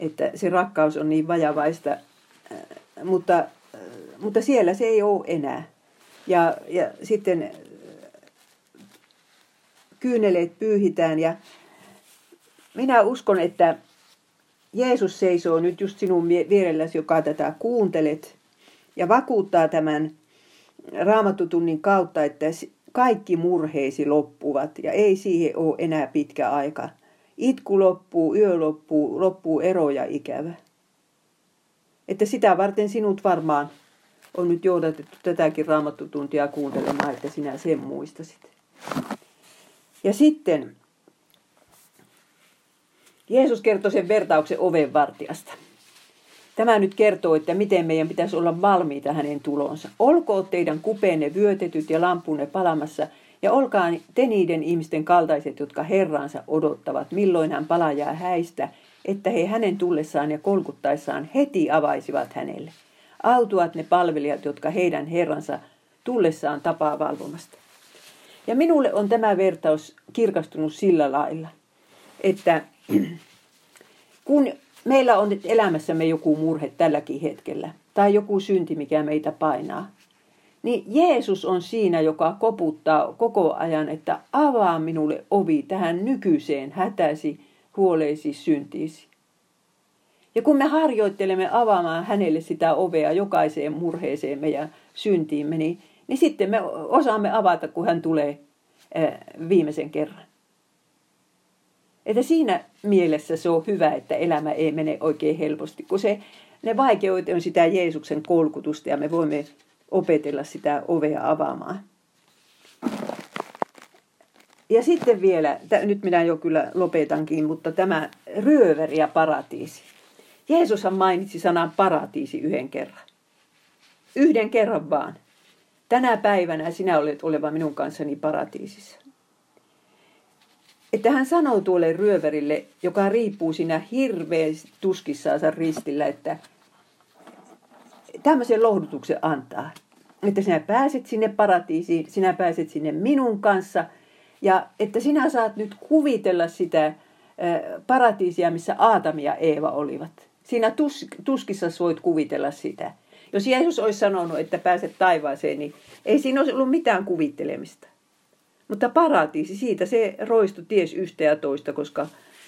että se rakkaus on niin vajavaista, äh, mutta, äh, mutta siellä se ei ole enää. Ja, ja sitten äh, kyyneleet pyyhitään ja minä uskon, että Jeesus seisoo nyt just sinun vierelläsi, joka tätä kuuntelet ja vakuuttaa tämän raamattutunnin kautta, että kaikki murheisi loppuvat ja ei siihen ole enää pitkä aika. Itku loppuu, yö loppuu, loppuu ero ja ikävä. Että sitä varten sinut varmaan on nyt johdatettu tätäkin raamattutuntia kuuntelemaan, että sinä sen muistasit. Ja sitten Jeesus kertoi sen vertauksen ovenvartijasta. Tämä nyt kertoo, että miten meidän pitäisi olla valmiita hänen tulonsa. Olkoon teidän kupeenne vyötetyt ja lampunne palamassa, ja olkaa te niiden ihmisten kaltaiset, jotka Herransa odottavat, milloin hän palaa häistä, että he hänen tullessaan ja kolkuttaessaan heti avaisivat hänelle. Autuat ne palvelijat, jotka heidän Herransa tullessaan tapaa valvomasta. Ja minulle on tämä vertaus kirkastunut sillä lailla, että kun meillä on nyt elämässämme joku murhe tälläkin hetkellä, tai joku synti, mikä meitä painaa, niin Jeesus on siinä, joka koputtaa koko ajan, että avaa minulle ovi tähän nykyiseen hätäsi, huoleisi, syntiisi. Ja kun me harjoittelemme avaamaan hänelle sitä ovea jokaiseen murheeseemme ja syntiimme, niin, niin sitten me osaamme avata, kun hän tulee viimeisen kerran. Että siinä mielessä se on hyvä, että elämä ei mene oikein helposti, kun se, ne vaikeudet on sitä Jeesuksen kolkutusta ja me voimme opetella sitä ovea avaamaan. Ja sitten vielä, nyt minä jo kyllä lopetankin, mutta tämä ryöveri ja paratiisi. Jeesushan mainitsi sanan paratiisi yhden kerran. Yhden kerran vaan. Tänä päivänä sinä olet oleva minun kanssani paratiisissa että hän sanoo tuolle ryöverille, joka riippuu siinä hirveästi tuskissaansa ristillä, että tämmöisen lohdutuksen antaa. Että sinä pääset sinne paratiisiin, sinä pääset sinne minun kanssa ja että sinä saat nyt kuvitella sitä paratiisia, missä Aatami ja Eeva olivat. Siinä tus, tuskissa voit kuvitella sitä. Jos Jeesus olisi sanonut, että pääset taivaaseen, niin ei siinä olisi ollut mitään kuvittelemista. Mutta paratiisi, siitä se roistu ties yhtä ja toista, koska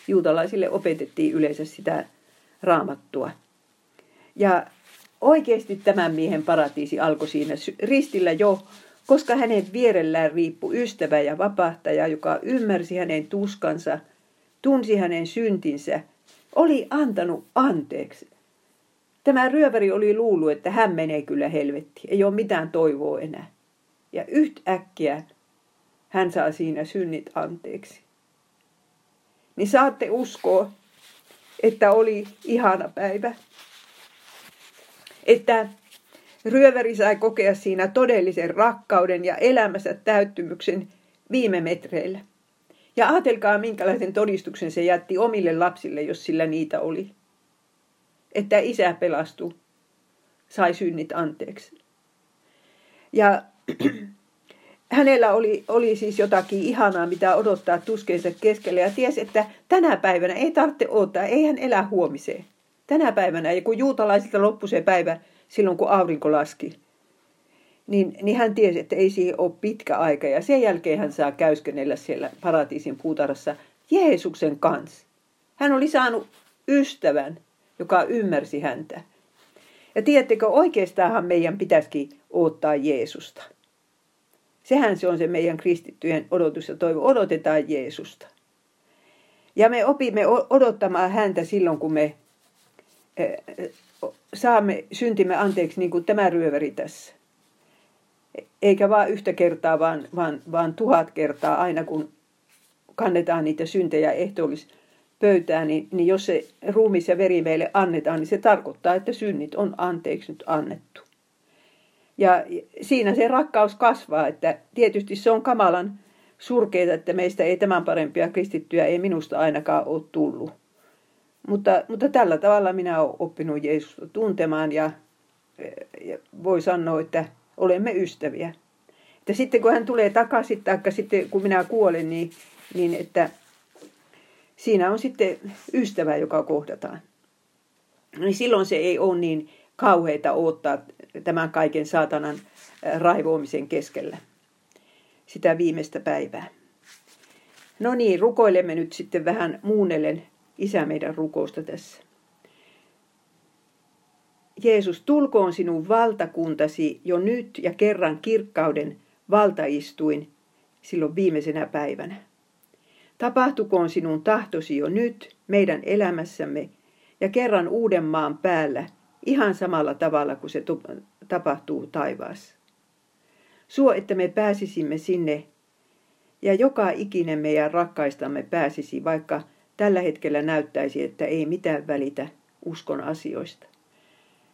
juutalaisille opetettiin yleensä sitä raamattua. Ja oikeasti tämän miehen paratiisi alkoi siinä ristillä jo, koska hänen vierellään riippui ystävä ja vapahtaja, joka ymmärsi hänen tuskansa, tunsi hänen syntinsä, oli antanut anteeksi. Tämä ryöväri oli luullut, että hän menee kyllä helvettiin, ei ole mitään toivoa enää. Ja yhtäkkiä hän saa siinä synnit anteeksi. Niin saatte uskoa, että oli ihana päivä. Että ryöväri sai kokea siinä todellisen rakkauden ja elämänsä täyttymyksen viime metreillä. Ja ajatelkaa, minkälaisen todistuksen se jätti omille lapsille, jos sillä niitä oli. Että isä pelastui, sai synnit anteeksi. Ja hänellä oli, oli siis jotakin ihanaa, mitä odottaa tuskeensa keskellä ja tiesi, että tänä päivänä ei tarvitse odottaa, ei hän elä huomiseen. Tänä päivänä, ja kun juutalaisilta loppui se päivä silloin, kun aurinko laski, niin, niin hän tiesi, että ei siihen ole pitkä aika. Ja sen jälkeen hän saa käyskennellä siellä paratiisin puutarhassa Jeesuksen kanssa. Hän oli saanut ystävän, joka ymmärsi häntä. Ja tiedättekö, oikeastaanhan meidän pitäisikin odottaa Jeesusta. Sehän se on se meidän kristittyjen odotus ja toivo. Odotetaan Jeesusta. Ja me opimme odottamaan häntä silloin, kun me saamme syntimme anteeksi, niin kuin tämä ryöväri tässä. Eikä vain yhtä kertaa, vaan, vaan, vaan tuhat kertaa aina, kun kannetaan niitä syntejä ehtoollis pöytään, niin, niin jos se ruumis ja veri meille annetaan, niin se tarkoittaa, että synnit on anteeksi nyt annettu. Ja siinä se rakkaus kasvaa, että tietysti se on kamalan surkeita, että meistä ei tämän parempia kristittyjä, ei minusta ainakaan ole tullut. Mutta, mutta tällä tavalla minä olen oppinut Jeesusta tuntemaan ja, ja voi sanoa, että olemme ystäviä. Että sitten kun hän tulee takaisin, tai sitten kun minä kuolen, niin, niin että siinä on sitten ystävä, joka kohdataan. Niin silloin se ei ole niin kauheita odottaa tämän kaiken saatanan raivoamisen keskellä sitä viimeistä päivää. No niin, rukoilemme nyt sitten vähän muunnellen Isä meidän rukousta tässä. Jeesus, tulkoon sinun valtakuntasi jo nyt ja kerran kirkkauden valtaistuin silloin viimeisenä päivänä. Tapahtukoon sinun tahtosi jo nyt meidän elämässämme ja kerran uuden maan päällä ihan samalla tavalla kuin se tapahtuu taivaassa. Suo, että me pääsisimme sinne ja joka ikinen meidän rakkaistamme pääsisi, vaikka tällä hetkellä näyttäisi, että ei mitään välitä uskon asioista.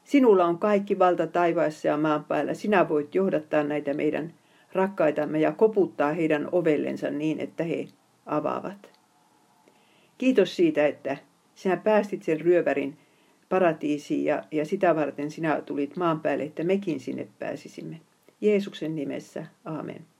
Sinulla on kaikki valta taivaassa ja maan päällä. Sinä voit johdattaa näitä meidän rakkaitamme ja koputtaa heidän ovellensa niin, että he avaavat. Kiitos siitä, että sinä päästit sen ryövärin paratiisiin ja, ja sitä varten sinä tulit maan päälle, että mekin sinne pääsisimme. Jeesuksen nimessä, aamen.